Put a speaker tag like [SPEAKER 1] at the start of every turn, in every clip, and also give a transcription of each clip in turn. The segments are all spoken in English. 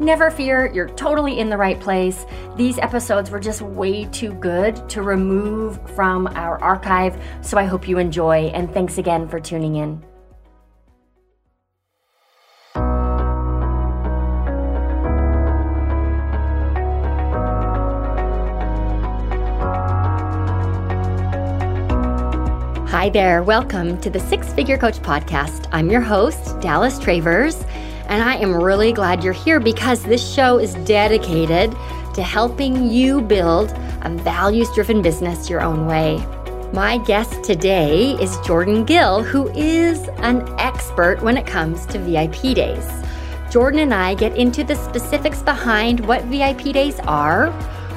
[SPEAKER 1] Never fear, you're totally in the right place. These episodes were just way too good to remove from our archive. So I hope you enjoy, and thanks again for tuning in. Hi there. Welcome to the Six Figure Coach Podcast. I'm your host, Dallas Travers, and I am really glad you're here because this show is dedicated to helping you build a values driven business your own way. My guest today is Jordan Gill, who is an expert when it comes to VIP days. Jordan and I get into the specifics behind what VIP days are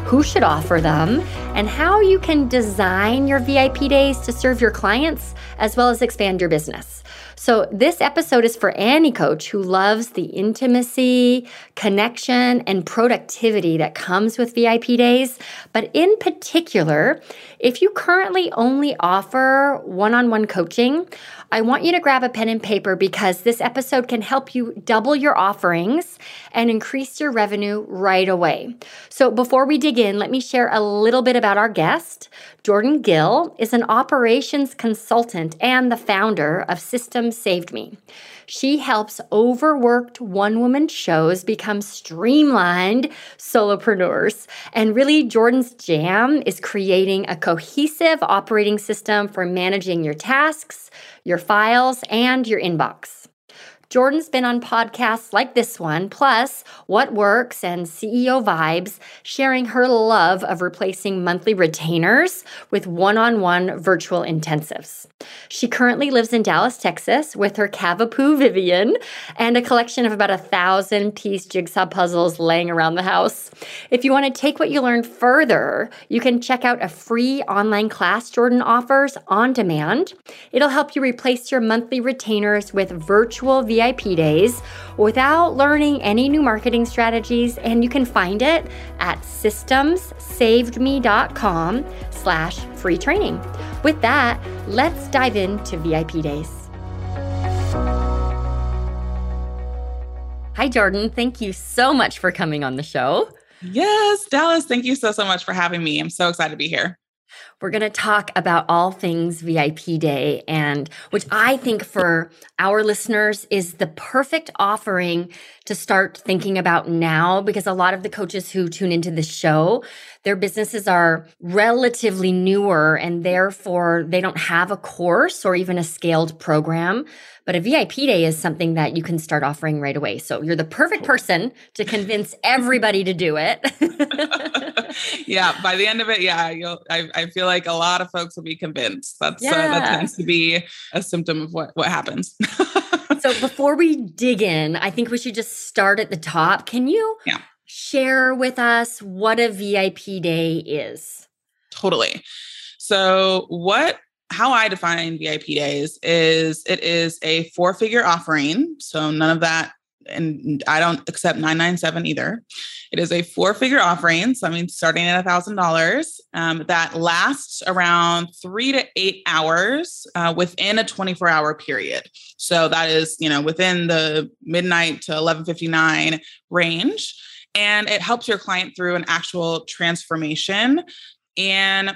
[SPEAKER 1] who should offer them, and how you can design your VIP days to serve your clients as well as expand your business. So, this episode is for any coach who loves the intimacy, connection, and productivity that comes with VIP days. But in particular, if you currently only offer one on one coaching, I want you to grab a pen and paper because this episode can help you double your offerings and increase your revenue right away. So, before we dig in, let me share a little bit about our guest. Jordan Gill is an operations consultant and the founder of Systems Saved Me. She helps overworked one woman shows become streamlined solopreneurs. And really, Jordan's jam is creating a cohesive operating system for managing your tasks, your files, and your inbox. Jordan's been on podcasts like this one, plus What Works and CEO Vibes, sharing her love of replacing monthly retainers with one on one virtual intensives. She currently lives in Dallas, Texas, with her Cavapoo Vivienne and a collection of about a thousand piece jigsaw puzzles laying around the house. If you want to take what you learned further, you can check out a free online class Jordan offers on demand. It'll help you replace your monthly retainers with virtual VIP VIP days without learning any new marketing strategies. And you can find it at systemssavedme.com slash free training. With that, let's dive into VIP days. Hi, Jordan. Thank you so much for coming on the show.
[SPEAKER 2] Yes, Dallas, thank you so, so much for having me. I'm so excited to be here.
[SPEAKER 1] We're going to talk about all things VIP Day, and which I think for our listeners is the perfect offering to start thinking about now because a lot of the coaches who tune into the show, their businesses are relatively newer and therefore they don't have a course or even a scaled program. But a VIP day is something that you can start offering right away. So you're the perfect person to convince everybody to do it.
[SPEAKER 2] yeah, by the end of it, yeah, you'll. I, I, feel like a lot of folks will be convinced. That's yeah. uh, that tends to be a symptom of what what happens.
[SPEAKER 1] so before we dig in, I think we should just start at the top. Can you yeah. Share with us what a VIP day is?
[SPEAKER 2] Totally. So what how I define VIP days is it is a four figure offering. So none of that, and I don't accept 997 either. It is a four figure offering. So I mean, starting at a thousand dollars um, that lasts around three to eight hours uh, within a 24 hour period. So that is, you know, within the midnight to 1159 range. And it helps your client through an actual transformation. And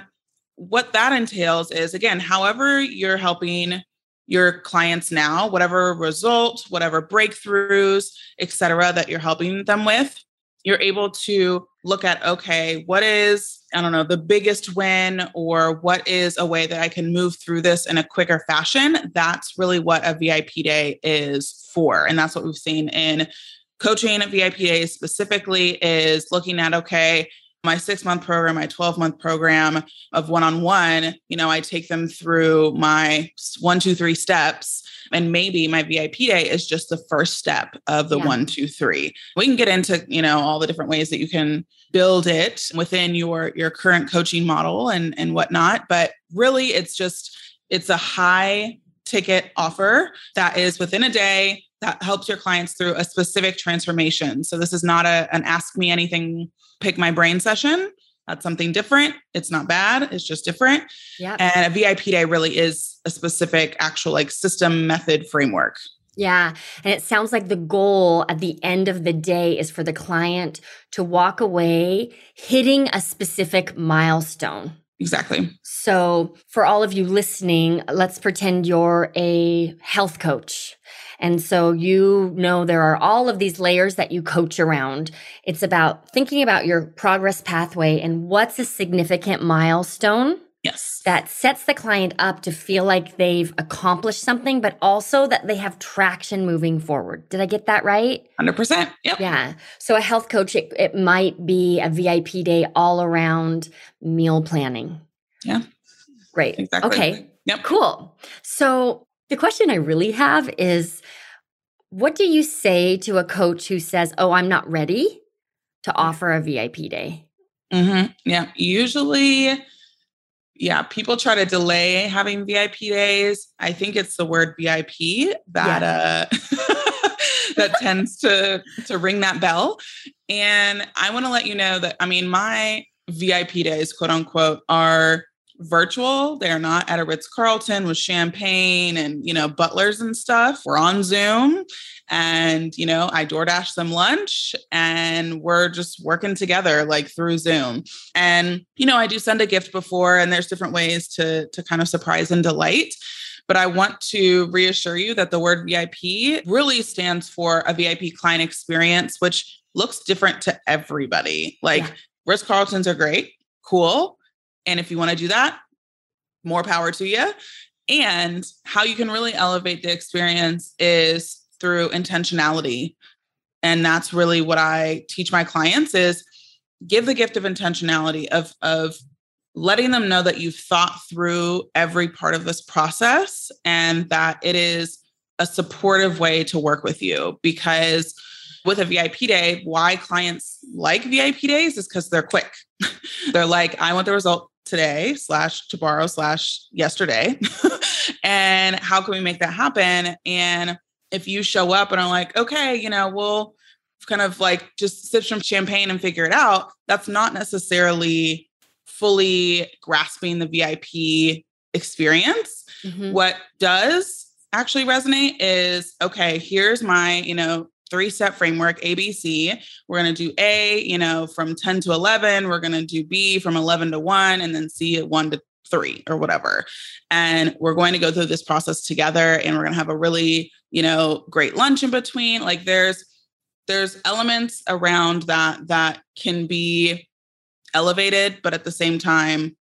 [SPEAKER 2] what that entails is again, however you're helping your clients now, whatever result, whatever breakthroughs, et cetera, that you're helping them with, you're able to look at, okay, what is, I don't know, the biggest win or what is a way that I can move through this in a quicker fashion? That's really what a VIP day is for. And that's what we've seen in coaching at VIP days specifically is looking at, okay, my six month program, my 12 month program of one on one, you know, I take them through my one, two, three steps. And maybe my VIP day is just the first step of the yeah. one, two, three. We can get into, you know, all the different ways that you can build it within your your current coaching model and and whatnot. But really it's just it's a high ticket offer that is within a day that helps your clients through a specific transformation. So this is not a, an ask me anything, pick my brain session. That's something different. It's not bad. It's just different.
[SPEAKER 1] Yeah.
[SPEAKER 2] And a VIP day really is a specific actual like system method framework.
[SPEAKER 1] Yeah. And it sounds like the goal at the end of the day is for the client to walk away hitting a specific milestone.
[SPEAKER 2] Exactly.
[SPEAKER 1] So, for all of you listening, let's pretend you're a health coach. And so you know there are all of these layers that you coach around. It's about thinking about your progress pathway and what's a significant milestone
[SPEAKER 2] Yes.
[SPEAKER 1] that sets the client up to feel like they've accomplished something, but also that they have traction moving forward. Did I get that right?
[SPEAKER 2] 100%. Yep.
[SPEAKER 1] Yeah. So a health coach, it, it might be a VIP day all around meal planning.
[SPEAKER 2] Yeah.
[SPEAKER 1] Great.
[SPEAKER 2] Exactly.
[SPEAKER 1] Okay.
[SPEAKER 2] Yep.
[SPEAKER 1] Cool. So the question I really have is what do you say to a coach who says, Oh, I'm not ready to offer a VIP day?
[SPEAKER 2] Mm-hmm. Yeah. Usually, yeah, people try to delay having VIP days. I think it's the word VIP that uh that tends to to ring that bell. And I want to let you know that I mean my VIP days, quote unquote, are virtual. They're not at a Ritz Carlton with champagne and, you know, butlers and stuff. We're on Zoom and, you know, I DoorDash some lunch and we're just working together like through Zoom. And, you know, I do send a gift before and there's different ways to, to kind of surprise and delight. But I want to reassure you that the word VIP really stands for a VIP client experience, which looks different to everybody. Like
[SPEAKER 1] Yeah.
[SPEAKER 2] Ritz Carltons are great, cool. And if you want to do that, more power to you. And how you can really elevate the experience is through intentionality. And that's really what I teach my clients is give the gift of intentionality of of letting them know that you've thought through every part of this process and that it is a supportive way to work with you because with a VIP day, why clients like VIP days is because they're quick. they're like, I want the result today, slash tomorrow, slash yesterday. and how can we make that happen? And if you show up and are like, okay, you know, we'll kind of like just sip some champagne and figure it out, that's not necessarily fully grasping the VIP experience.
[SPEAKER 1] Mhm.
[SPEAKER 2] What does actually resonate is okay, here's my, you know, three step framework ABC. We're going to do A, you know, from 10 to 11. We're going to do B from 11 to 1, and then C at 1 to 3 or whatever. And we're going to go through this process together and we're going to have a really, you know, great lunch in between. Like there's, there's elements around that that can be elevated, but at the same time,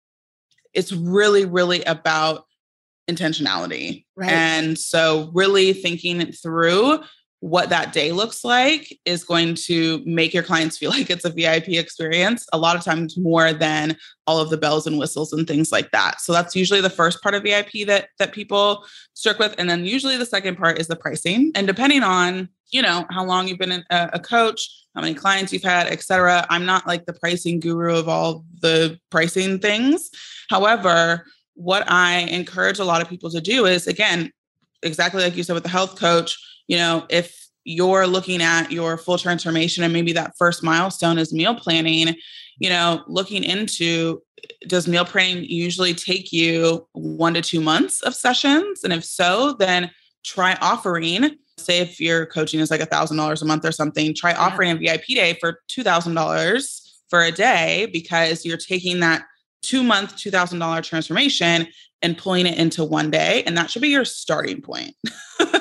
[SPEAKER 2] it's really, really about intentionality.
[SPEAKER 1] Right.
[SPEAKER 2] And so, really thinking through what that day looks like is going to make your clients feel like it's a VIP experience a lot of times more than all of the bells and whistles and things like that. So that's usually the first part of VIP that that people stick with and then usually the second part is the pricing. And depending on, you know, how long you've been a, uh, a coach, how many clients you've had, etc. I'm not like the pricing guru of all the pricing things. However, what I encourage a lot of people to do is again, exactly like you said with the health coach, you know, if you're looking at your full transformation and maybe that first milestone is meal planning, you know, looking into does meal planning usually take you one to two months of sessions? And if so, then try offering, say if your coaching is like a thousand dollars a month or something, try
[SPEAKER 1] Yeah.
[SPEAKER 2] offering a VIP day for two thousand dollars for a day because you're taking that two month, $2,000 transformation and pulling it into one day. And that should be your starting point.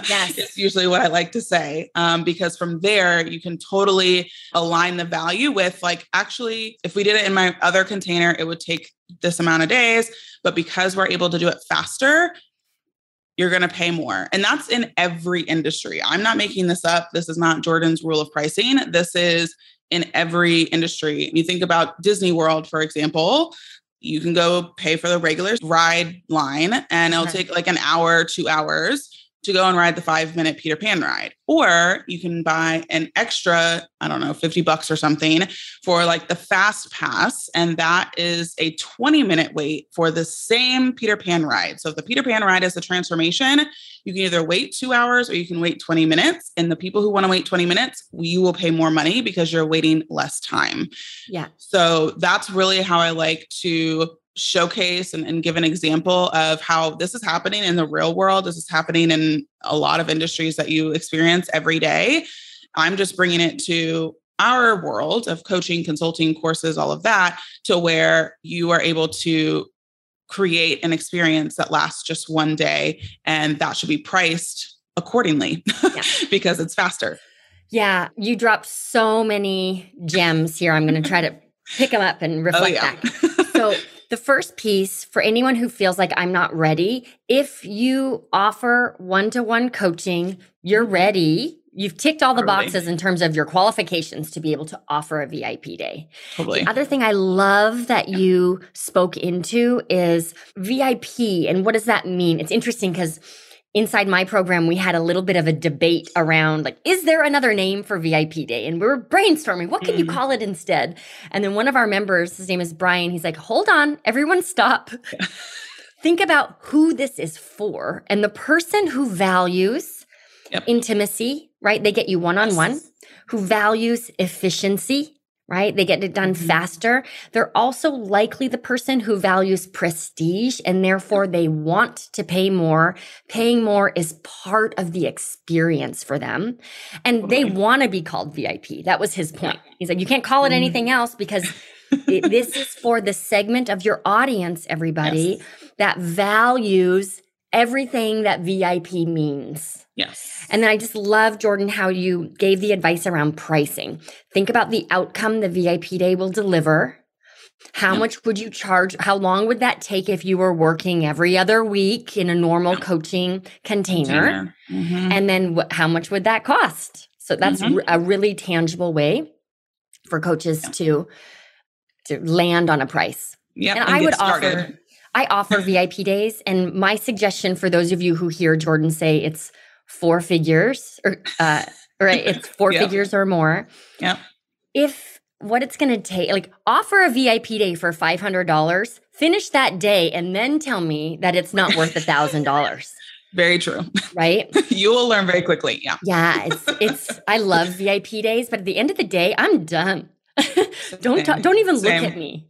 [SPEAKER 1] Yes.
[SPEAKER 2] it's usually what I like to say. Um, because from there, you can totally align the value with like, actually, if we did it in my other container, it would take this amount of days. But because we're able to do it faster, you're going to pay more. And that's in every industry. I'm not making this up. This is not Jordan's rule of pricing. This is in every industry. You think about Disney World, for example, you can go pay for the regular ride line and it'll
[SPEAKER 1] Okay.
[SPEAKER 2] take like an hour, two hours. To go and ride the five minute Peter Pan ride. Or you can buy an extra, I don't know, 50 bucks or something for like the fast pass. And that is a 20 minute wait for the same Peter Pan ride. So if the Peter Pan ride is the transformation, you can either wait two hours or you can wait 20 minutes. And the people who want to wait 20 minutes, you will pay more money because you're waiting less time.
[SPEAKER 1] Yeah.
[SPEAKER 2] So that's really how I like to showcase and, and, give an example of how this is happening in the real world. This is happening in a lot of industries that you experience every day. I'm just bringing it to our world of coaching, consulting, courses, all of that, to where you are able to create an experience that lasts just one day. And that should be priced accordingly yeah. because it's faster.
[SPEAKER 1] Yeah, you dropped so many gems here. I'm going to try to pick them up and oh, reflect oh, yeah. back. So, the first piece for anyone who feels like I'm not ready, if you offer one to one coaching, you're ready. You've ticked all the boxes in terms of your qualifications to be able to offer a VIP day.
[SPEAKER 2] Totally.
[SPEAKER 1] The other thing I love that you spoke into is VIP and what does that mean? It's interesting because inside my program, we had a little bit of a debate around like, is there another name for VIP Day? And we were brainstorming, what can mm-hmm. you call it instead? And then one of our members, his name is Brian, he's like, hold on, everyone stop. Think about who this is for. And the person who values yep. intimacy, right? They get you one on one, who values efficiency, right? They get it done mm-hmm. faster. They're also likely the person who values prestige and therefore they want to pay more. Paying more is part of the experience for them. And they want to be called VIP. That was his point. He's like, you can't call it mm-hmm. anything else because it, this is for the segment of your audience, everybody, yes. that values everything that VIP means.
[SPEAKER 2] Yes.
[SPEAKER 1] And then I just love, Jordan, how you gave the advice around pricing. Think about the outcome the VIP day will deliver. How yep. much would you charge? How long would that take if you were working every other week in a normal yep. coaching container? container. Mm-hmm. And then wh- how much would that cost? So that's mm-hmm. r- a really tangible way for coaches yep. to to land on a price.
[SPEAKER 2] Yeah,
[SPEAKER 1] and, and I would started. offer I offer VIP days, and my suggestion for those of you who hear Jordan say it's four figures or uh, right, it's four yeah. figures or more.
[SPEAKER 2] Yeah.
[SPEAKER 1] If what it's going to take, like offer a VIP day for five hundred dollars, finish that day, and then tell me that it's not worth a thousand dollars.
[SPEAKER 2] Very true.
[SPEAKER 1] Right?
[SPEAKER 2] you will learn very quickly. Yeah.
[SPEAKER 1] Yeah. It's it's I love VIP days, but at the end of the day, I'm done. don't ta- don't even Same. look at me.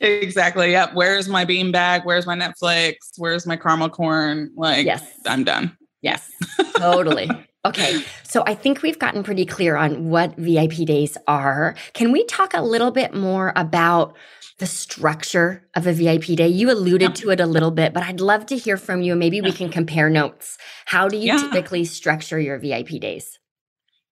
[SPEAKER 2] Yeah. Exactly. Yep. Where's my bean bag? Where's my Netflix? Where's my caramel corn? Like, yes. I'm done.
[SPEAKER 1] Yes, totally. Okay, so I think we've gotten pretty clear on what VIP days are. Can we talk a little bit more about the structure of a VIP day? You alluded to it a little bit, but I'd love to hear from you. Maybe we can compare notes. How do you yeah. typically structure your VIP days?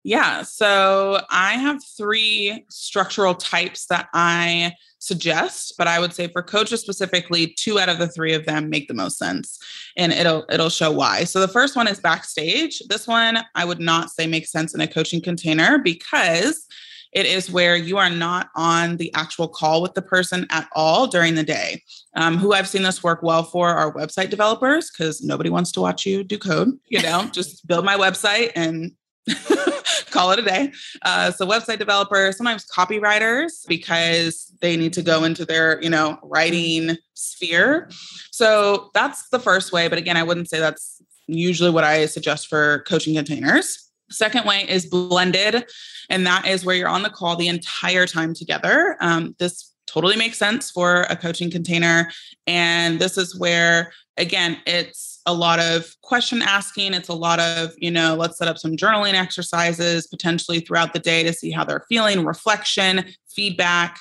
[SPEAKER 2] Yeah, so I have three structural types that I suggest, but I would say for coaches specifically, two out of the three of them make the most sense. And it'll it'll show why. So the first one is backstage. This one I would not say makes sense in a coaching container because it is where you are not on the actual call with the person at all during the day. Um, who I've seen this work well for are website developers because nobody wants to watch you do code. You know, just build my website and call it a day. Uh, so website developers, sometimes copywriters, because they need to go into their, you know, writing sphere. So that's the first way. But again, I wouldn't say that's usually what I suggest for coaching containers. Second way is blended, and that is where you're on the call the entire time together. Um, this totally makes sense for a coaching container. And this is where, again, it's a lot of question asking. It's a lot of, you know, let's set up some journaling exercises potentially throughout the day to see how they're feeling, reflection, feedback.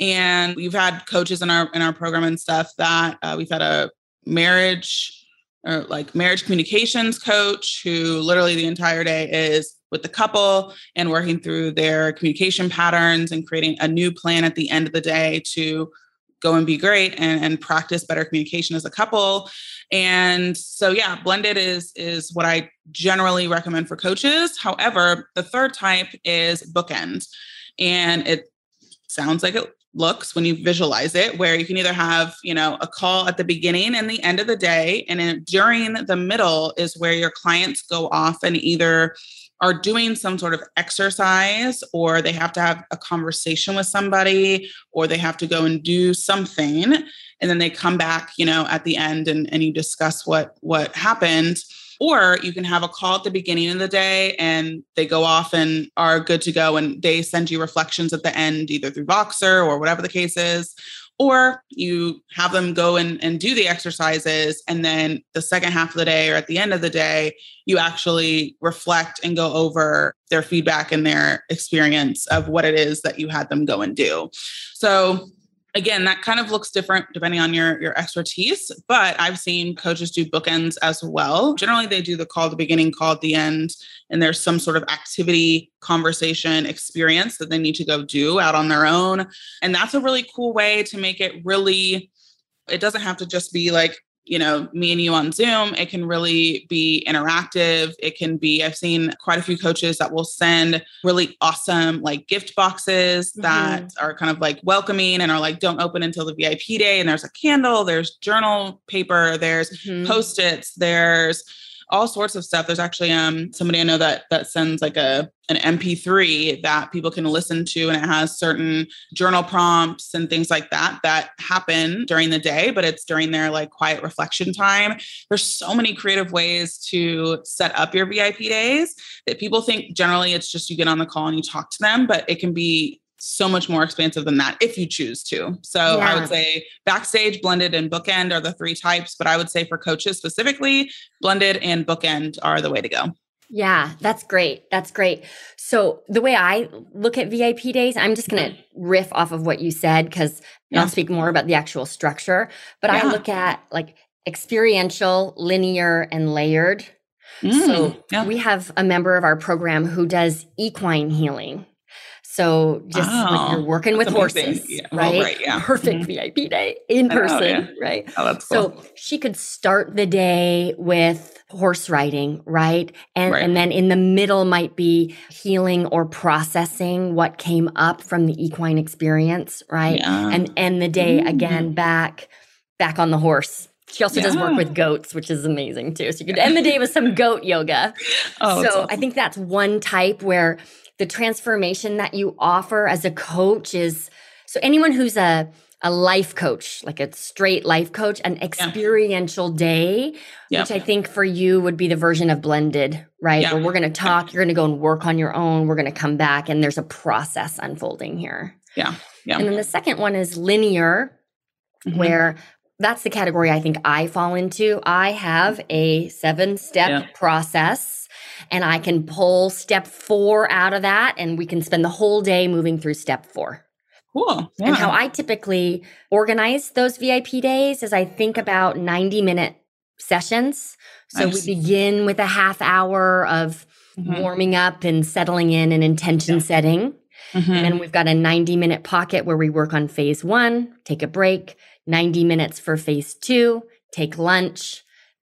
[SPEAKER 2] And we've had coaches in our in our program and stuff that uh, we've had a marriage or like marriage communications coach who literally the entire day is with the couple and working through their communication patterns and creating a new plan at the end of the day to go and be great and, and practice better communication as a couple. And so yeah blended is is what i generally recommend for coaches. However the third type is bookend. And it sounds like it looks when you visualize it where you can either have you know a call at the beginning and the end of the day and then during the middle is where your clients go off and either are doing some sort of exercise or they have to have a conversation with somebody or they have to go and do something and then they come back you know at the end and, and you discuss what what happened. Or you can have a call at the beginning of the day and they go off and are good to go and they send you reflections at the end either through voxer or whatever the case is or you have them go and, and do the exercises and then the second half of the day or at the end of the day you actually reflect and go over their feedback and their experience of what it is that you had them go and do. So again that kind of looks different depending on your your expertise but i've seen coaches do bookends as well. Generally they do the call at the beginning call at the end and there's some sort of activity conversation experience that they need to go do out on their own. And that's a really cool way to make it really it doesn't have to just be like you know, me and you on Zoom. It can really be interactive. It can be, I've seen quite a few coaches that will send really awesome like gift boxes mm-hmm. that are kind of like welcoming and are like, don't open until the VIP day. And there's a candle, there's journal paper, there's mm-hmm. post-its, there's all sorts of stuff. There's actually um somebody I know that that sends like a an MP3 that people can listen to, and it has certain journal prompts and things like that that happen during the day, but it's during their like quiet reflection time. There's so many creative ways to set up your VIP days that people think generally it's just you get on the call and you talk to them, but it can be so much more expansive than that if you choose to. So yeah. I would say backstage, blended, and bookend are the three types. But I would say for coaches specifically, blended and bookend are the way to go.
[SPEAKER 1] Yeah, that's great. That's great. So the way I look at VIP days, I'm just going to riff off of what you said because yeah. I'll speak more about the actual structure. But yeah. I look at like experiential, linear, and layered. Mm, so yeah. we have a member of our program who does equine healing. So just oh, like you're working with horses, yeah. right? Oh, right? Yeah. Perfect mm-hmm. VIP day in person, yeah. right?
[SPEAKER 2] Oh, that's cool.
[SPEAKER 1] So she could start the day with horse riding, right? And right. and then in the middle might be healing or processing what came up from the equine experience, right? Yeah. And end the day mm-hmm. again back back on the horse. She also yeah. does work with goats, which is amazing too. So you could end the day with some goat yoga. Oh, so awesome. I think that's one type where the transformation that you offer as a coach is so anyone who's a a life coach, like a straight life coach, an experiential yeah. day, yeah. which I think for you would be the version of blended, right? Yeah. Where we're going to talk, you're going to go and work on your own, we're going to come back, and there's a process unfolding here.
[SPEAKER 2] Yeah.
[SPEAKER 1] Yeah. And then the second one is linear, mm-hmm. where that's the category I think I fall into. I have a seven step process and I can pull step four out of that, and we can spend the whole day moving through step four.
[SPEAKER 2] Cool.
[SPEAKER 1] Yeah. And how I typically organize those VIP days is I think about 90 minute sessions. So nice. we begin with a half hour of mm-hmm. warming up and settling in and intention yeah. setting. Mm-hmm. And then we've got a 90 minute pocket where we work on phase one, take a break, 90 minutes for phase two, take lunch,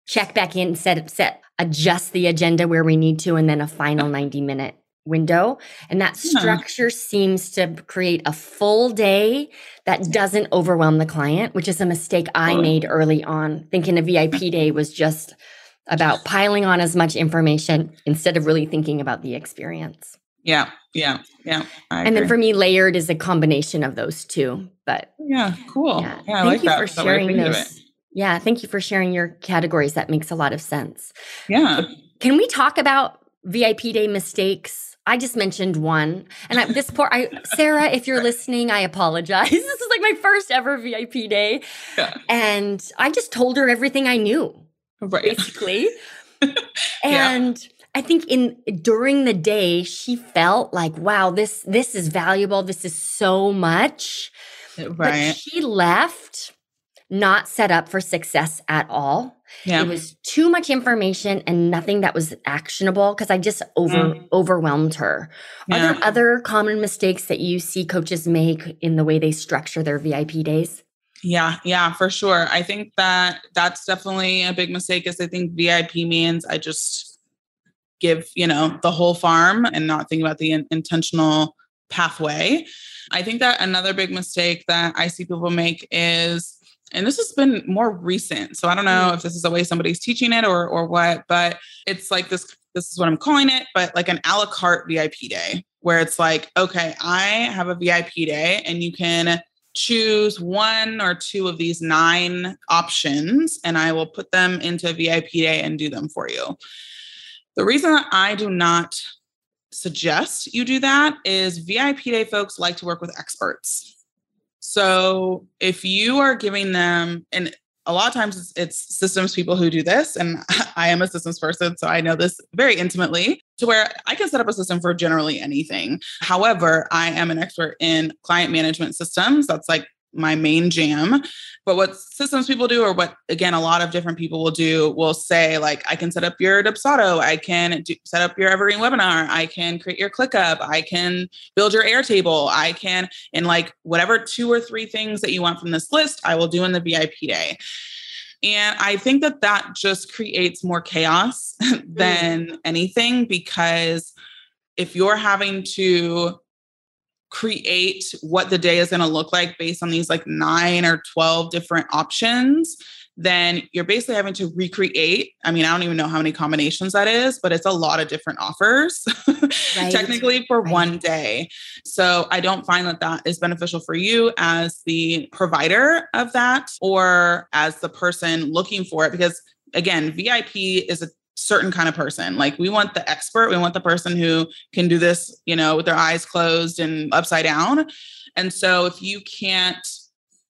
[SPEAKER 1] check back in, set up, set adjust the agenda where we need to, and then a final 90 minute window. And that structure yeah. seems to create a full day that doesn't overwhelm the client, which is a mistake I made early on, thinking a VIP day was just about piling on as much information instead of really thinking about the experience.
[SPEAKER 2] Yeah, yeah, yeah.
[SPEAKER 1] I and agree. then for me, layered is a combination of those two. But
[SPEAKER 2] yeah, cool. Yeah, yeah
[SPEAKER 1] thank like you that. for sharing those yeah, thank you for sharing your categories. That makes a lot of sense.
[SPEAKER 2] Yeah.
[SPEAKER 1] Can we talk about VIP day mistakes? I just mentioned one, and I, this poor I, Sarah, if you're listening, I apologize. This is like my first ever VIP day, yeah. and I just told her everything I knew, right. basically. and yeah. I think in during the day, she felt like, "Wow, this this is valuable. This is so much."
[SPEAKER 2] Right.
[SPEAKER 1] But she left not set up for success at all. Yeah. It was too much information and nothing that was actionable because I just over mm. overwhelmed her. Yeah. Are there other common mistakes that you see coaches make in the way they structure their VIP days?
[SPEAKER 2] Yeah, yeah, for sure. I think that that's definitely a big mistake is I think VIP means I just give, you know, the whole farm and not think about the in- intentional pathway. I think that another big mistake that I see people make is and this has been more recent. So I don't know mm. if this is the way somebody's teaching it or or what, but it's like this this is what I'm calling it, but like an a la carte VIP day where it's like, okay, I have a VIP day and you can choose one or two of these nine options and I will put them into a VIP day and do them for you. The reason that I do not suggest you do that is VIP day folks like to work with experts. So if you are giving them, and a lot of times it's, systems people who do this, and I am a systems person, so I know this very intimately to where I can set up a system for generally anything. However, I am an expert in client management systems. That's like my main jam. But what systems people do, or what again, a lot of different people will do, will say, like, I can set up your Dubsado, I can do, set up your Evergreen webinar, I can create your ClickUp, I can build your Airtable, I can, and like whatever two or three things that you want from this list, I will do in the VIP day. And I think that that just creates more chaos than mm. anything because if you're having to create what the day is going to look like based on these like nine or 12 different options, then you're basically having to recreate. I mean, I don't even know how many combinations that is, but it's a lot of different offers right. technically for right. one day. So I don't find that that is beneficial for you as the provider of that or as the person looking for it because again, VIP is a certain kind of person. Like we want the expert, we want the person who can do this, you know, with their eyes closed and upside down. And so if you can't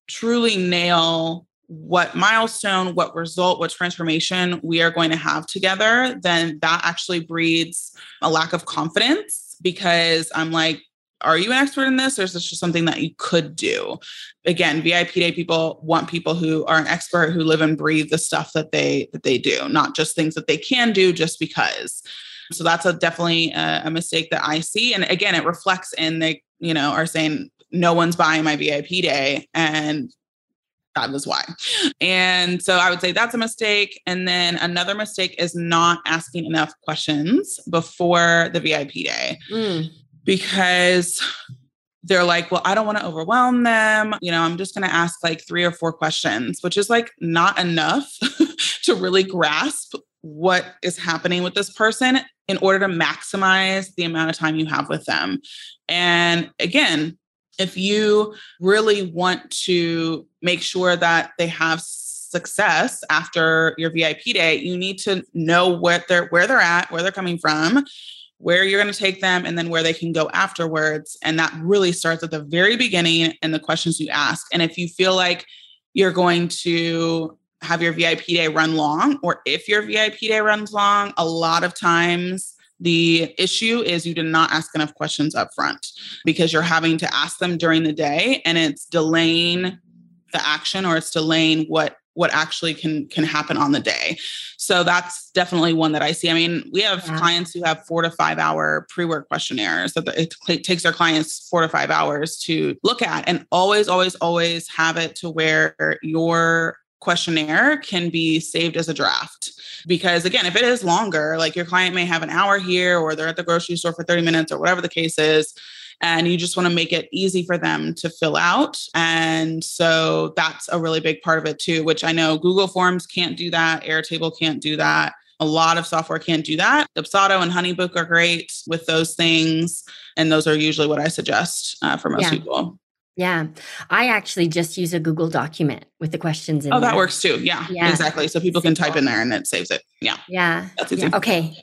[SPEAKER 2] truly nail what milestone, what result, what transformation we are going to have together, then that actually breeds a lack of confidence because I'm like, are you an expert in this or is this just something that you could do again vip day people want people who are an expert who live and breathe the stuff that they that they do not just things that they can do just because so that's a definitely a, a mistake that i see and again it reflects in they you know are saying no one's buying my vip day and that was why. And so I would say that's a mistake. And then another mistake is not asking enough questions before the VIP day. Mm because they're like, well, I don't want to overwhelm them. You know, I'm just going to ask like three or four questions, which is like not enough to really grasp what is happening with this person in order to maximize the amount of time you have with them. And again, if you really want to make sure that they have success after your VIP day, you need to know what they're where they're at, where they're coming from, where you're going to take them and then where they can go afterwards. And that really starts at the very beginning and the questions you ask. And if you feel like you're going to have your VIP day run long, or if your VIP day runs long, a lot of times the issue is you did not ask enough questions up front because you're having to ask them during the day and it's delaying the action or it's delaying what what actually can can happen on the day. So that's definitely one that I see. I mean, we have yeah. clients who have four to five hour pre-work questionnaires that it takes their clients four to five hours to look at, and always, always, always have it to where your questionnaire can be saved as a draft. Because again, if it is longer, like your client may have an hour here or they're at the grocery store for 30 minutes or whatever the case is, and you just want to make it easy for them to fill out. And so that's a really big part of it too, which I know Google Forms can't do that, Airtable can't do that. A lot of software can't do that. Dubsado and Honeybook are great with those things. And those are usually what I suggest uh, for most yeah. people.
[SPEAKER 1] Yeah. I actually just use a Google document with the questions in
[SPEAKER 2] Oh,
[SPEAKER 1] there.
[SPEAKER 2] that works too. Yeah, yeah. Exactly. So people can type in there and it saves it. Yeah.
[SPEAKER 1] Yeah. That's easy. Yeah. Okay.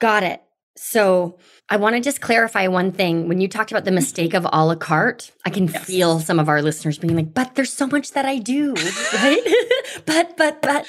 [SPEAKER 1] Got it. So I want to just clarify one thing. When you talked about the mistake of a la carte, I can yes. feel some of our listeners being like, but there's so much that I do, right? but, but, but.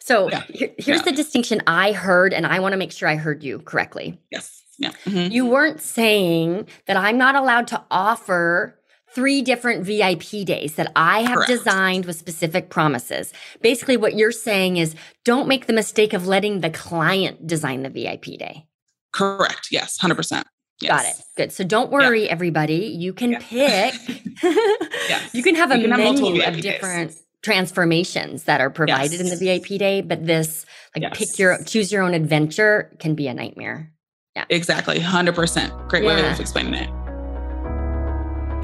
[SPEAKER 1] So yeah. here, here's yeah. the distinction I heard, and I want to make sure I heard you correctly.
[SPEAKER 2] Yes. Yeah. Mm-hmm.
[SPEAKER 1] You weren't saying that I'm not allowed to offer three different VIP days that I have Correct. designed with specific promises. Basically, what you're saying is don't make the mistake of letting the client design the VIP day.
[SPEAKER 2] Correct. Yes, 100%. Yes.
[SPEAKER 1] Got it. Good. So don't worry, yeah. everybody. You can yeah. pick. yes. You can have a can menu have of different days. transformations that are provided yes. in the VIP day, but this like yes. pick your choose your own adventure can be a nightmare.
[SPEAKER 2] Yeah. Exactly. 100%. Great way of explaining it.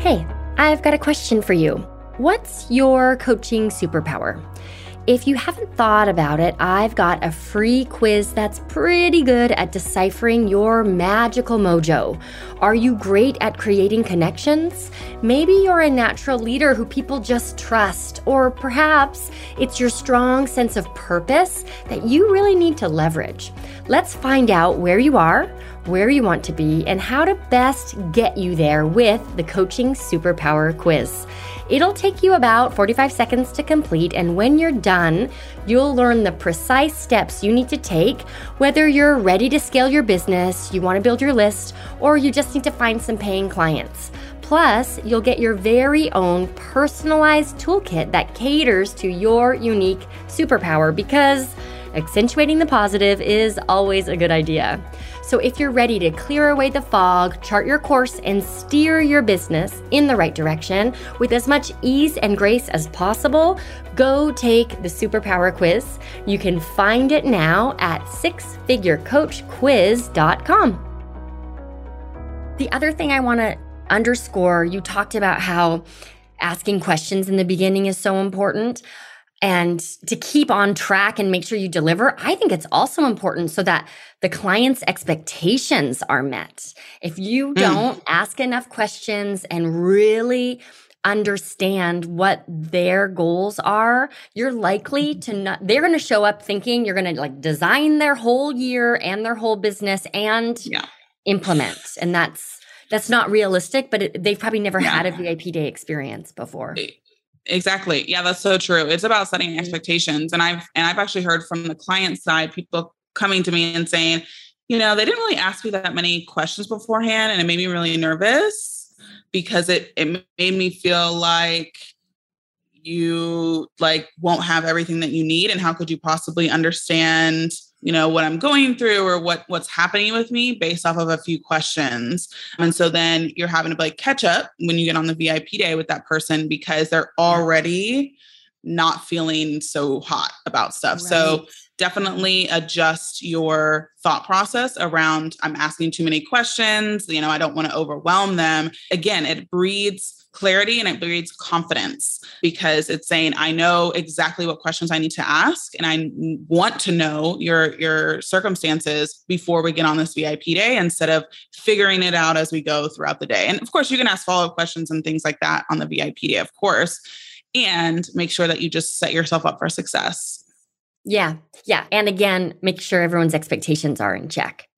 [SPEAKER 1] Hey, I've got a question for you. What's your coaching superpower? If you haven't thought about it, I've got a free quiz that's pretty good at deciphering your magical mojo. Are you great at creating connections? Maybe you're a natural leader who people just trust, or perhaps it's your strong sense of purpose that you really need to leverage. Let's find out where you are, where you want to be, and how to best get you there with the Coaching Superpower Quiz. It'll take you about 45 seconds to complete, and when you're done, you'll learn the precise steps you need to take, whether you're ready to scale your business, you want to build your list, or you just need to find some paying clients. Plus, you'll get your very own personalized toolkit that caters to your unique superpower because accentuating the positive is always a good idea. So, if you're ready to clear away the fog, chart your course, and steer your business in the right direction with as much ease and grace as possible, go take the Superpower Quiz. You can find it now at sixfigurecoachquiz.com. The other thing I want to underscore you talked about how asking questions in the beginning is so important and to keep on track and make sure you deliver, I think it's also important so that the client's expectations are met. If you mm. don't ask enough questions and really understand what their goals are, you're likely to not, they're going to show up thinking you're going to like design their whole year and their whole business and yeah. implement. And that's, that's not realistic, but it, they've probably never yeah. had a VIP day experience before.
[SPEAKER 2] Exactly. Yeah, that's so true. It's about setting mm-hmm. expectations. And I've and I've actually heard from the client side people coming to me and saying, you know, they didn't really ask me that many questions beforehand and it made me really nervous because it it made me feel like you like won't have everything that you need and how could you possibly understand you know what i'm going through or what what's happening with me based off of a few questions. And so then you're having to like catch up when you get on the vip day with that person because they're already not feeling so hot about stuff. Right. so definitely adjust your thought process around i'm asking too many questions. You know i don't want to overwhelm them. Again it breeds clarity and it breeds confidence because it's saying i know exactly what questions i need to ask and i want to know your your circumstances before we get on this vip day instead of figuring it out as we go throughout the day. And of course you can ask follow-up questions and things like that on the vip day of course and make sure that you just set yourself up for success.
[SPEAKER 1] Yeah yeah and again make sure everyone's expectations are in check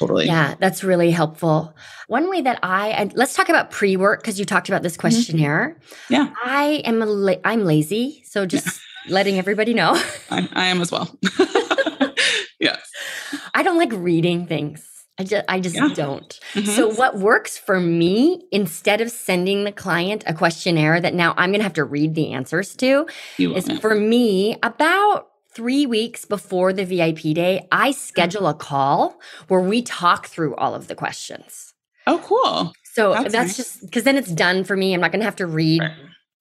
[SPEAKER 2] Totally.
[SPEAKER 1] Yeah, that's really helpful. One way that I, I let's talk about pre-work because you talked about this mm-hmm. questionnaire.
[SPEAKER 2] Mm-hmm. Yeah,
[SPEAKER 1] I am a la- I'm lazy, so just yeah. letting everybody know.
[SPEAKER 2] I, I am as well. yes.
[SPEAKER 1] I don't like reading things. I just I just yeah. don't. Mm-hmm. So what works for me instead of sending the client a questionnaire that now I'm going to have to read the answers to is for me about three weeks before the VIP day, I schedule a call where we talk through all of the questions.
[SPEAKER 2] Oh, cool.
[SPEAKER 1] So that's, that's nice. just because then it's done for me. I'm not going to have to read. Right.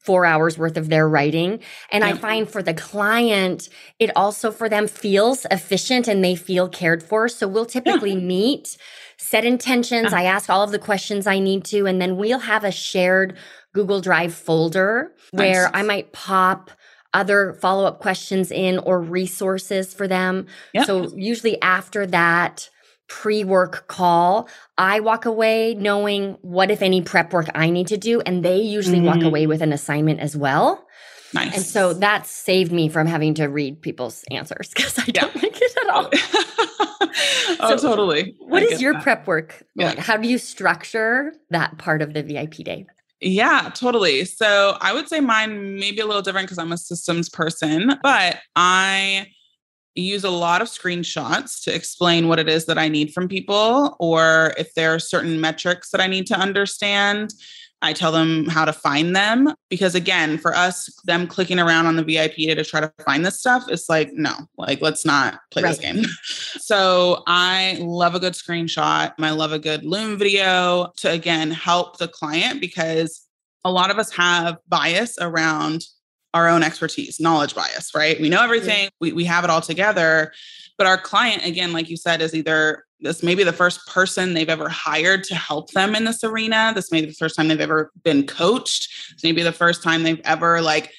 [SPEAKER 1] Four hours worth of their writing. And yeah. I find for the client, it also for them feels efficient and they feel cared for. So we'll typically yeah. meet, set intentions. I ask all of the questions I need to, and then we'll have a shared Google Drive folder nice. where I might pop other follow up questions in or resources for them. Yep. So, usually after that pre work call, I walk away knowing what, if any, prep work I need to do. And they usually mm-hmm. walk away with an assignment as well.
[SPEAKER 2] Nice.
[SPEAKER 1] And so that saved me from having to read people's answers because I don't like it at all.
[SPEAKER 2] oh, so totally.
[SPEAKER 1] What I is your that. prep work yeah. like? How do you structure that part of the VIP day?
[SPEAKER 2] Yeah, totally. So I would say mine may be a little different because I'm a systems person, but I use a lot of screenshots to explain what it is that I need from people, or if there are certain metrics that I need to understand. I tell them how to find them because again, for us, them clicking around on the VIP to try to find this stuff, it's like, no, like let's not play right. this game. so I love a good screenshot. I love a good Loom video to again help the client because a lot of us have bias around our own expertise, knowledge bias, right? We know everything, yeah. we, we have it all together. But our client, again, like you said, is either this may be the first person they've ever hired to help them in this arena. This may be the first time they've ever been coached. This may be the first time they've ever like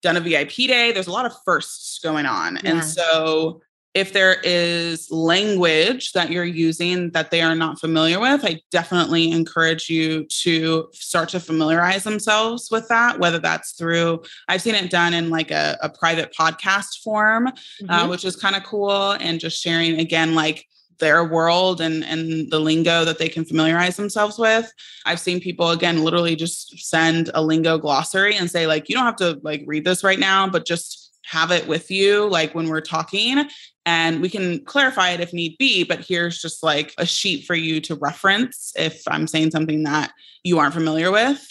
[SPEAKER 2] done a VIP day. There's a lot of firsts going on. Yeah. And so if there is language that you're using that they are not familiar with, I definitely encourage you to start to familiarize themselves with that, whether that's through, I've seen it done in like a, a private podcast form, uh, mm-hmm. uh, which is kind of cool. And just sharing again, like, their world and and the lingo that they can familiarize themselves with. I've seen people again literally just send a lingo glossary and say like you don't have to like read this right now but just have it with you like when we're talking and we can clarify it if need be but here's just like a sheet for you to reference if i'm saying something that you aren't familiar with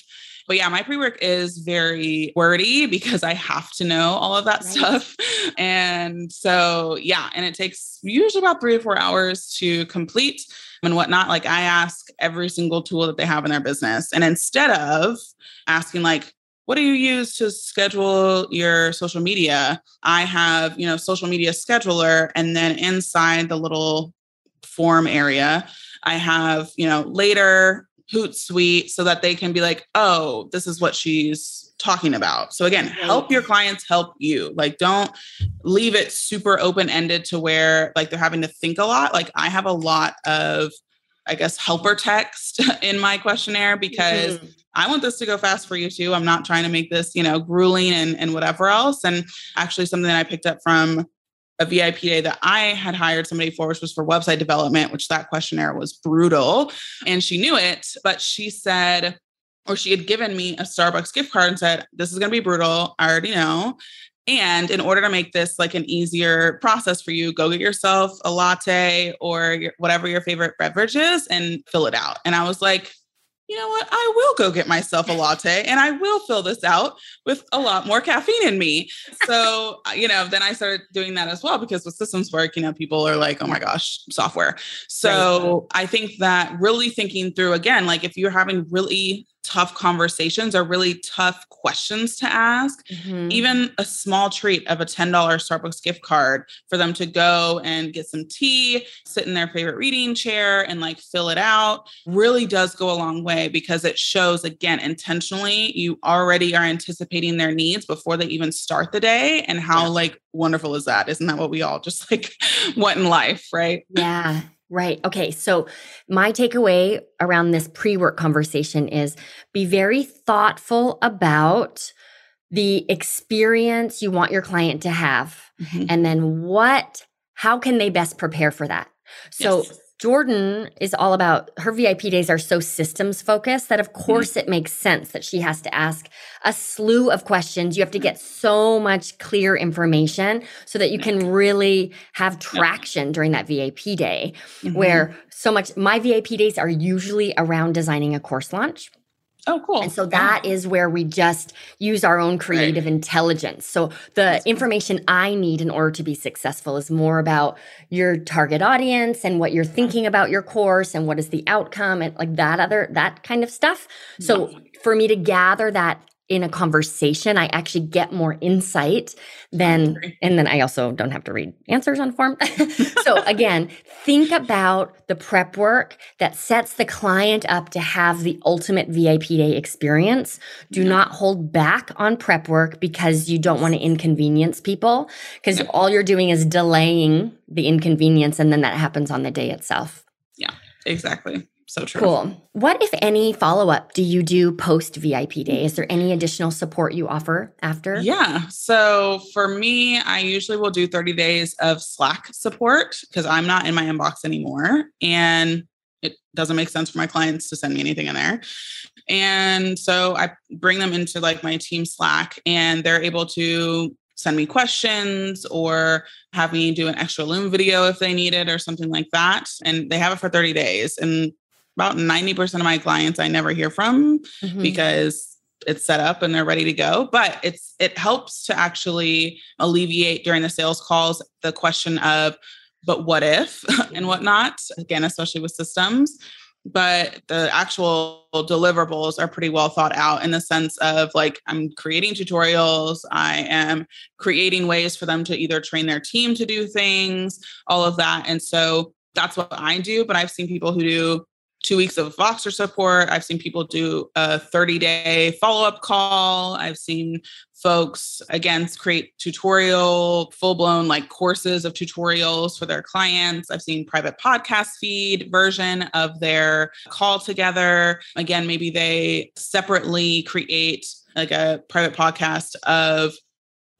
[SPEAKER 2] but yeah, my pre work is very wordy because I have to know all of that right. stuff. And so, yeah, and it takes usually about three to four hours to complete and whatnot. Like, I ask every single tool that they have in their business. And instead of asking, like, what do you use to schedule your social media? I have, you know, social media scheduler. And then inside the little form area, I have, you know, later Hootsuite so that they can be like, oh, this is what she's talking about. So again, help your clients help you. Like don't leave it super open ended to where like they're having to think a lot. Like I have a lot of I guess helper text in my questionnaire because mm-hmm. I want this to go fast for you too. I'm not trying to make this, you know, grueling and, and whatever else. And actually something that I picked up from a VIP day that I had hired somebody for, which was for website development, which that questionnaire was brutal. And she knew it, but she said, or she had given me a Starbucks gift card and said, This is going to be brutal. I already know. And in order to make this like an easier process for you, go get yourself a latte or your, whatever your favorite beverage is and fill it out. And I was like, you know what? I will go get myself a latte and I will fill this out with a lot more caffeine in me. So, you know, then I started doing that as well because with systems work, you know, people are like, oh my gosh, software. So right. I think that really thinking through again, like if you're having really tough conversations or really tough questions to ask. Mm-hmm. Even a small treat of a $10 Starbucks gift card for them to go and get some tea, sit in their favorite reading chair and like fill it out really does go a long way because it shows, again, intentionally, you already are anticipating their needs before they even start the day. And how yeah. like wonderful is that? Isn't that what we all just like want in life? Right.
[SPEAKER 1] Yeah. Right. Okay. So, my takeaway around this pre work conversation is be very thoughtful about the experience you want your client to have. Mm-hmm. And then what, how can they best prepare for that? So, yes. Jordan is all about her VIP days are so systems focused that, of mm-hmm. course, mm-hmm. it makes sense that she has to ask a slew of questions. You have to get so much clear information so that you can really have traction during that VIP day, mm-hmm. where so much my VIP days are usually around designing a course launch.
[SPEAKER 2] Oh, cool.
[SPEAKER 1] And so that yeah. is where we just use our own creative right. intelligence. So the That's information. I need in order to be successful is more about your target audience and what you're thinking about your course and what is the outcome and like that other that kind of stuff. So for me to gather that in a conversation, I actually get more insight than, and then I also don't have to read answers on form. so again, think about the prep work that sets the client up to have the ultimate VIP day experience. Do yeah. not hold back on prep work because you don't want to inconvenience people because yeah. all you're doing is delaying the inconvenience and then that happens on the day itself.
[SPEAKER 2] Yeah, exactly. So true.
[SPEAKER 1] Cool. What, if any, follow up do you do post VIP day? Is there any additional support you offer after?
[SPEAKER 2] Yeah. So for me, I usually will do 30 days of Slack support because I'm not in my inbox anymore. And it doesn't make sense for my clients to send me anything in there. And so I bring them into like my team Slack and they're able to send me questions or have me do an extra Loom video if they need it or something like that. And they have it for 30 days. And about 90% of my clients I never hear from mm-hmm. because it's set up and they're ready to go but it's it helps to actually alleviate during the sales calls the question of but what if and whatnot again especially with systems but the actual deliverables are pretty well thought out in the sense of like I'm creating tutorials, I am creating ways for them to either train their team to do things, all of that. And so that's what I do. But I've seen people who do two weeks of Voxer support. I've seen people do a 30 day follow up call. I've seen folks, again, create tutorial, full blown like courses of tutorials for their clients. I've seen private podcast feed version of their call together. Again, maybe they separately create like a private podcast of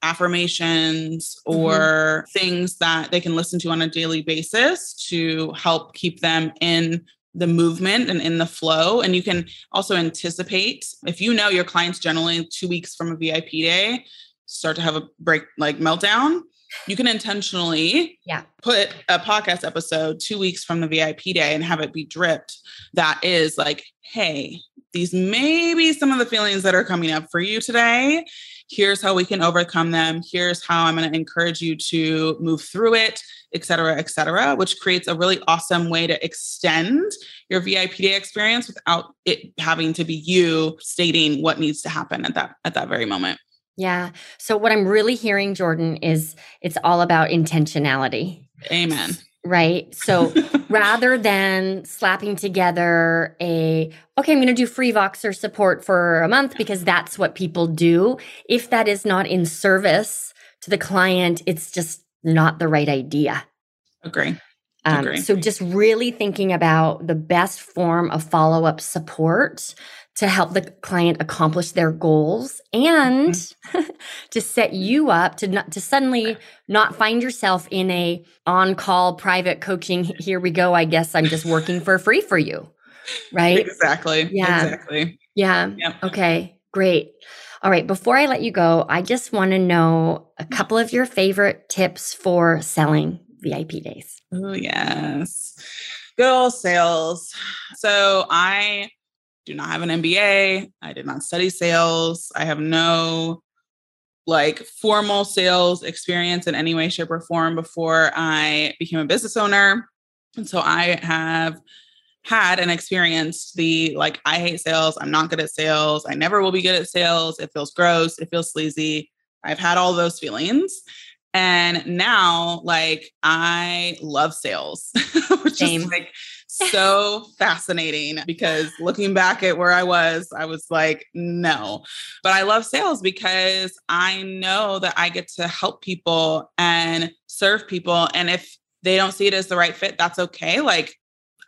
[SPEAKER 2] affirmations or mm-hmm. things that they can listen to on a daily basis to help keep them in the movement and in the flow. And you can also anticipate if you know your clients generally two weeks from a VIP day start to have a break like meltdown. You can intentionally
[SPEAKER 1] yeah.
[SPEAKER 2] put a podcast episode two weeks from the VIP day and have it be dripped. That is like, hey, these may be some of the feelings that are coming up for you today. Here's how we can overcome them. Here's how I'm going to encourage you to move through it et cetera, et cetera, which creates a really awesome way to extend your VIP day experience without it having to be you stating what needs to happen at that at that very moment.
[SPEAKER 1] Yeah. So what I'm really hearing, Jordan, is it's all about intentionality.
[SPEAKER 2] Amen.
[SPEAKER 1] Right. So rather than slapping together a, okay, I'm going to do free Voxer support for a month because that's what people do. If that is not in service to the client, it's just not the right idea.
[SPEAKER 2] Agree.
[SPEAKER 1] Um, So just really thinking about the best form of follow up support to help the client accomplish their goals and mm-hmm. to set you up to not to suddenly not find yourself in a on call private coaching here we go i guess i'm just working for free for you right?
[SPEAKER 2] Exactly
[SPEAKER 1] yeah.
[SPEAKER 2] exactly.
[SPEAKER 1] Yeah. Yep. okay great. All right, before I let you go, I just want to know a couple of your favorite tips for selling VIP days.
[SPEAKER 2] Oh, yes. Good old sales. So I do not have an MBA. I did not study sales. I have no like formal sales experience in any way, shape, or form before I became a business owner. And so I have had and experienced the like, I hate sales. I'm not good at sales. I never will be good at sales. It feels gross. It feels sleazy. I've had all those feelings. And now, like, I love sales, which Same. is like so fascinating because looking back at where I was, I was like, no. But I love sales because I know that I get to help people and serve people. And if they don't see it as the right fit, that's okay. Like,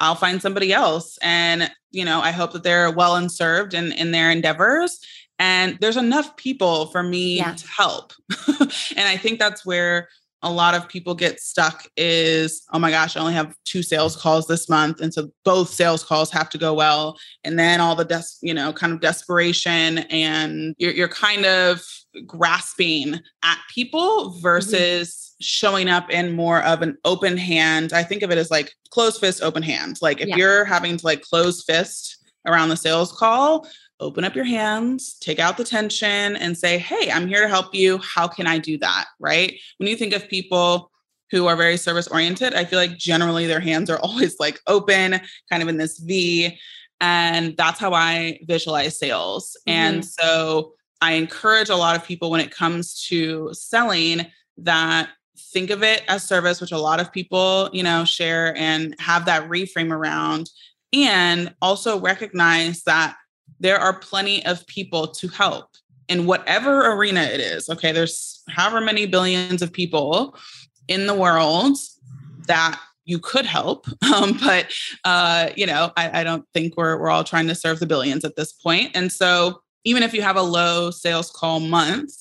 [SPEAKER 2] I'll find somebody else. And, you know, I hope that they're well and served in, in their endeavors. And there's enough people for me yeah. to help. and I think that's where a lot of people get stuck is oh my gosh i only have two sales calls this month and so both sales calls have to go well and then all the des- you know kind of desperation and you're, you're kind of grasping at people mm-hmm. versus mm-hmm showing up in more of an open hand. I think of it as like closed fist, open hand. Like if yeah. you're having to like close fist around the sales call, open up your hands, take out the tension, and say, Hey, I'm here to help you. How can I do that? Right. When you think of people who are very service oriented, I feel like generally their hands are always like open, kind of in this V. And that's how I visualize sales. Mm-hmm. And so I encourage a lot of people when it comes to selling that think of it as service, which a lot of people, you know, share and have that reframe around. And also recognize that there are plenty of people to help in whatever arena it is. Okay, there's however many billions of people in the world that you could help. Um, but uh, you know, I, I don't think we're we're all trying to serve the billions at this point. And so even if you have a low sales call month,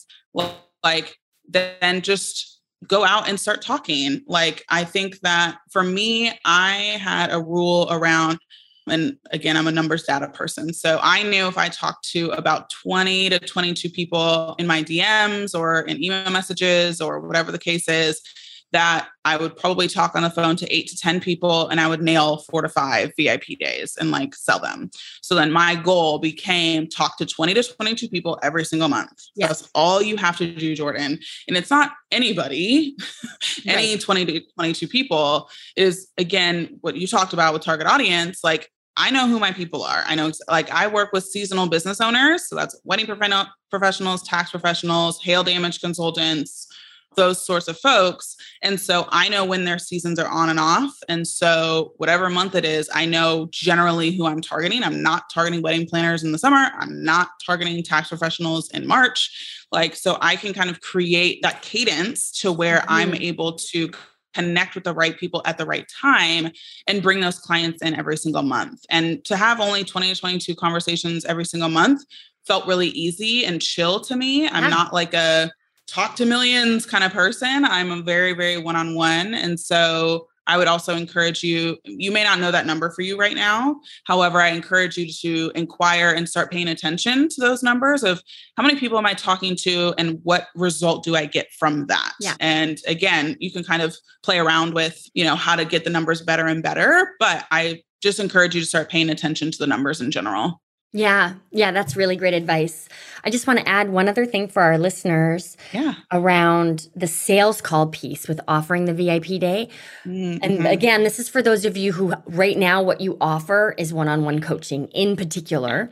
[SPEAKER 2] like then just go out and start talking. Like, I think that for me, I had a rule around, and again, I'm a numbers data person. So I knew if I talked to about 20 to 22 people in my DMs or in email messages or whatever the case is, that I would probably talk on the phone to eight to 10 people and I would nail four to five VIP days and like sell them. So then my goal became talk to 20 to 22 people every single month. Yes. That's all you have to do, Jordan. And it's not anybody, any 20 to 22 people is again what you talked about with target audience. Like I know who my people are. I know, like, I work with seasonal business owners. So that's wedding professionals, tax professionals, hail damage consultants, those sorts of folks. And so I know when their seasons are on and off. And so, whatever month it is, I know generally who I'm targeting. I'm not targeting wedding planners in the summer, I'm not targeting tax professionals in March. Like, so I can kind of create that cadence to where mm-hmm. I'm able to connect with the right people at the right time and bring those clients in every single month. And to have only 20 to 22 conversations every single month felt really easy and chill to me. I'm yeah. not like a talk to millions kind of person. I'm a very, very one on one. And so I would also encourage you, you may not know that number for you right now. However, I encourage you to inquire and start paying attention to those numbers of how many people am I talking to and what result do I get from that?
[SPEAKER 1] Yeah.
[SPEAKER 2] And again, you can kind of play around with, you know, how to get the numbers better and better. But I just encourage you to start paying attention to the numbers in general.
[SPEAKER 1] Yeah, yeah, that's really great advice. I just want to add one other thing for our listeners
[SPEAKER 2] yeah.
[SPEAKER 1] around the sales call piece with offering the VIP day. Mm-hmm. And again, this is for those of you who right now what you offer is one-on-one coaching in particular.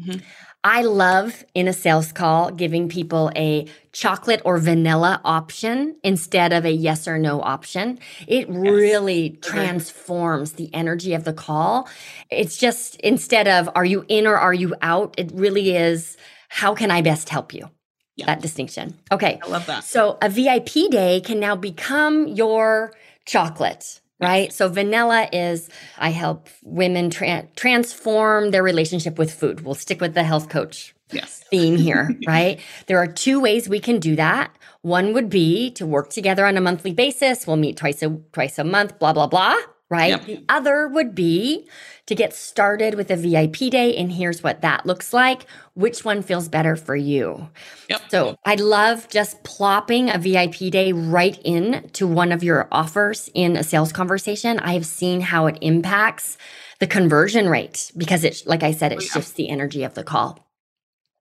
[SPEAKER 1] Mm-hmm. I love in a sales call giving people a chocolate or vanilla option instead of a yes or no option. It yes. really transforms the energy of the call. It's just instead of are you in or are you out, it really is how can I best help you? Yeah. That distinction. Okay.
[SPEAKER 2] I love that.
[SPEAKER 1] So a VIP day can now become your chocolate right? So vanilla is I help women tra- transform their relationship with food. We'll stick with the health coach
[SPEAKER 2] yes.
[SPEAKER 1] theme here, right? There are two ways we can do that. One would be to work together on a monthly basis. We'll meet twice a twice a month, blah blah blah, right? Yep. The other would be to get started with a VIP day. And here's what that looks like. Which one feels better for you?
[SPEAKER 2] Yep.
[SPEAKER 1] So I love just plopping a VIP day right in to one of your offers in a sales conversation. I have seen how it impacts the conversion rate because it, like I said, it oh, shifts the energy of the call.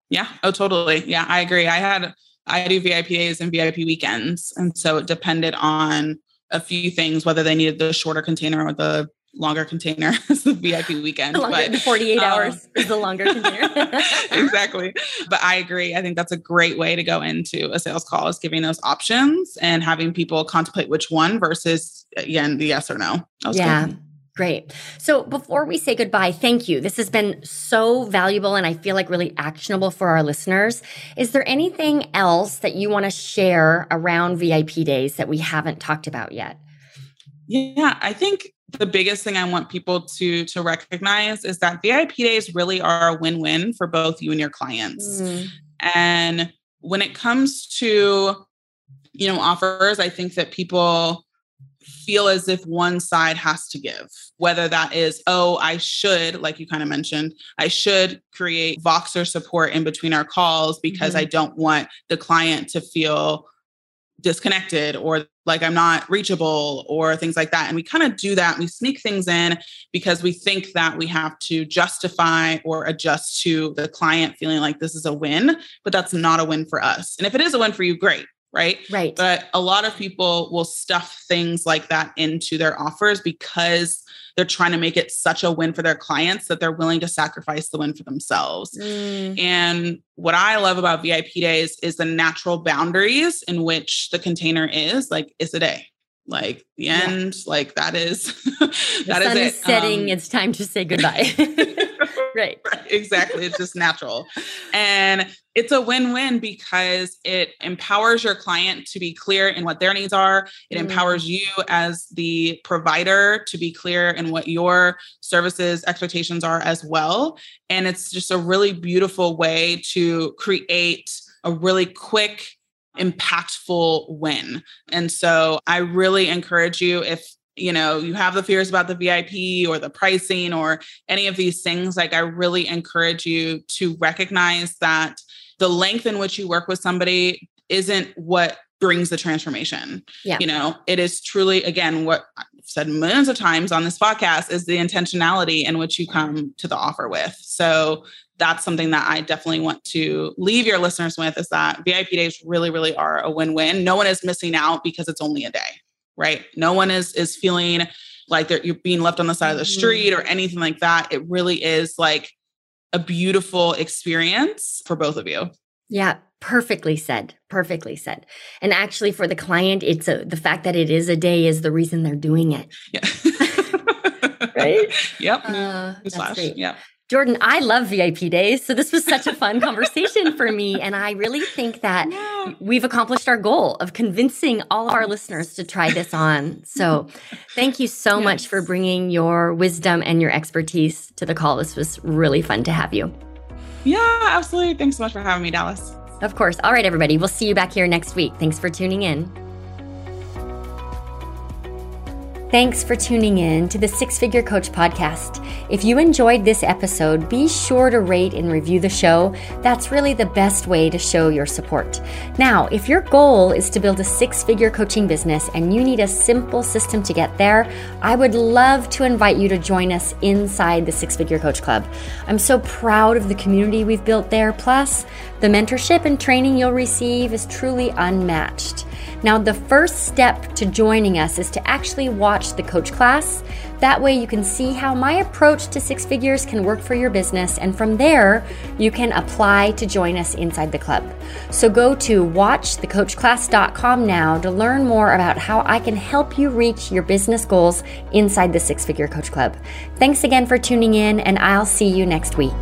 [SPEAKER 2] Yeah. Oh, totally. Yeah, I agree. I had, I do VIP days and VIP weekends. And so it depended on a few things, whether they needed the shorter container or the longer container as the VIP weekend.
[SPEAKER 1] The, longer, but, 48 um, hours is the longer container.
[SPEAKER 2] exactly. But I agree. I think that's a great way to go into a sales call is giving those options and having people contemplate which one versus again the yes or no.
[SPEAKER 1] Yeah. Good. Great. So before we say goodbye, thank you. This has been so valuable and I feel like really actionable for our listeners. Is there anything else that you want to share around VIP days that we haven't talked about yet?
[SPEAKER 2] Yeah, I think the biggest thing I want people to to recognize is that VIP days really are a win-win for both you and your clients. Mm. And when it comes to you know offers, I think that people feel as if one side has to give, whether that is, oh, I should, like you kind of mentioned, I should create Voxer support in between our calls because mm-hmm. I don't want the client to feel disconnected or like I'm not reachable or things like that. And we kind of do that. We sneak things in because we think that we have to justify or adjust to the client feeling like this is a win, but that's not a win for us. And if it is a win for you, great right?
[SPEAKER 1] Right.
[SPEAKER 2] But a lot of people will stuff things like that into their offers because they're trying to make it such a win for their clients that they're willing to sacrifice the win for themselves. Mm. And what I love about VIP days is the natural boundaries in which the container is like, it's a day. Like the end, yeah. like that is that
[SPEAKER 1] is
[SPEAKER 2] it.
[SPEAKER 1] setting. Um, it's time to say goodbye. right. right.
[SPEAKER 2] Exactly. It's just natural. And it's a win-win because it empowers your client to be clear in what their needs are. It mm. empowers you as the provider to be clear in what your services expectations are as well. And it's just a really beautiful way to create a really quick impactful win. And so I really encourage you if you know you have the fears about the vip or the pricing or any of these things like i really encourage you to recognize that the length in which you work with somebody isn't what brings the transformation.
[SPEAKER 1] Yeah.
[SPEAKER 2] you know it is truly again what i've said millions of times on this podcast is the intentionality in which you come to the offer with. So that's something that i definitely want to leave your listeners with is that vip days really really are a win-win. No one is missing out because it's only a day right no one is is feeling like they're, you're being left on the side of the
[SPEAKER 1] Mm-hmm.
[SPEAKER 2] street or anything like that. It really is like a beautiful experience for both of you.
[SPEAKER 1] Yeah, perfectly said. Perfectly said. And actually, for the client, it's a, the fact that it is a day is the reason they're doing it.
[SPEAKER 2] Yeah.
[SPEAKER 1] Right?
[SPEAKER 2] Yep.
[SPEAKER 1] Uh, that's great.
[SPEAKER 2] Yep.
[SPEAKER 1] Jordan, I love VIP days. So this was such a fun conversation for me. And I really think that
[SPEAKER 2] Yeah.
[SPEAKER 1] we've accomplished our goal of convincing all of our listeners to try this on. So thank you so much for bringing your wisdom and your expertise to the call. This was really fun to have you.
[SPEAKER 2] Yeah, absolutely. Thanks so much for having me, Dallas.
[SPEAKER 1] Of course. All right, everybody. We'll see you back here next week. Thanks for tuning in. Thanks for tuning in to the Six Figure Coach podcast. If you enjoyed this episode, be sure to rate and review the show. That's really the best way to show your support. Now, if your goal is to build a six figure coaching business and you need a simple system to get there, I would love to invite you to join us inside the Six Figure Coach Club. I'm so proud of the community we've built there. Plus, the mentorship and training you'll receive is truly unmatched. Now, the first step to joining us is to actually watch the coach class. That way, you can see how my approach to six figures can work for your business, and from there, you can apply to join us inside the club. So, go to watchthecoachclass.com now to learn more about how I can help you reach your business goals inside the Six Figure Coach Club. Thanks again for tuning in, and I'll see you next week.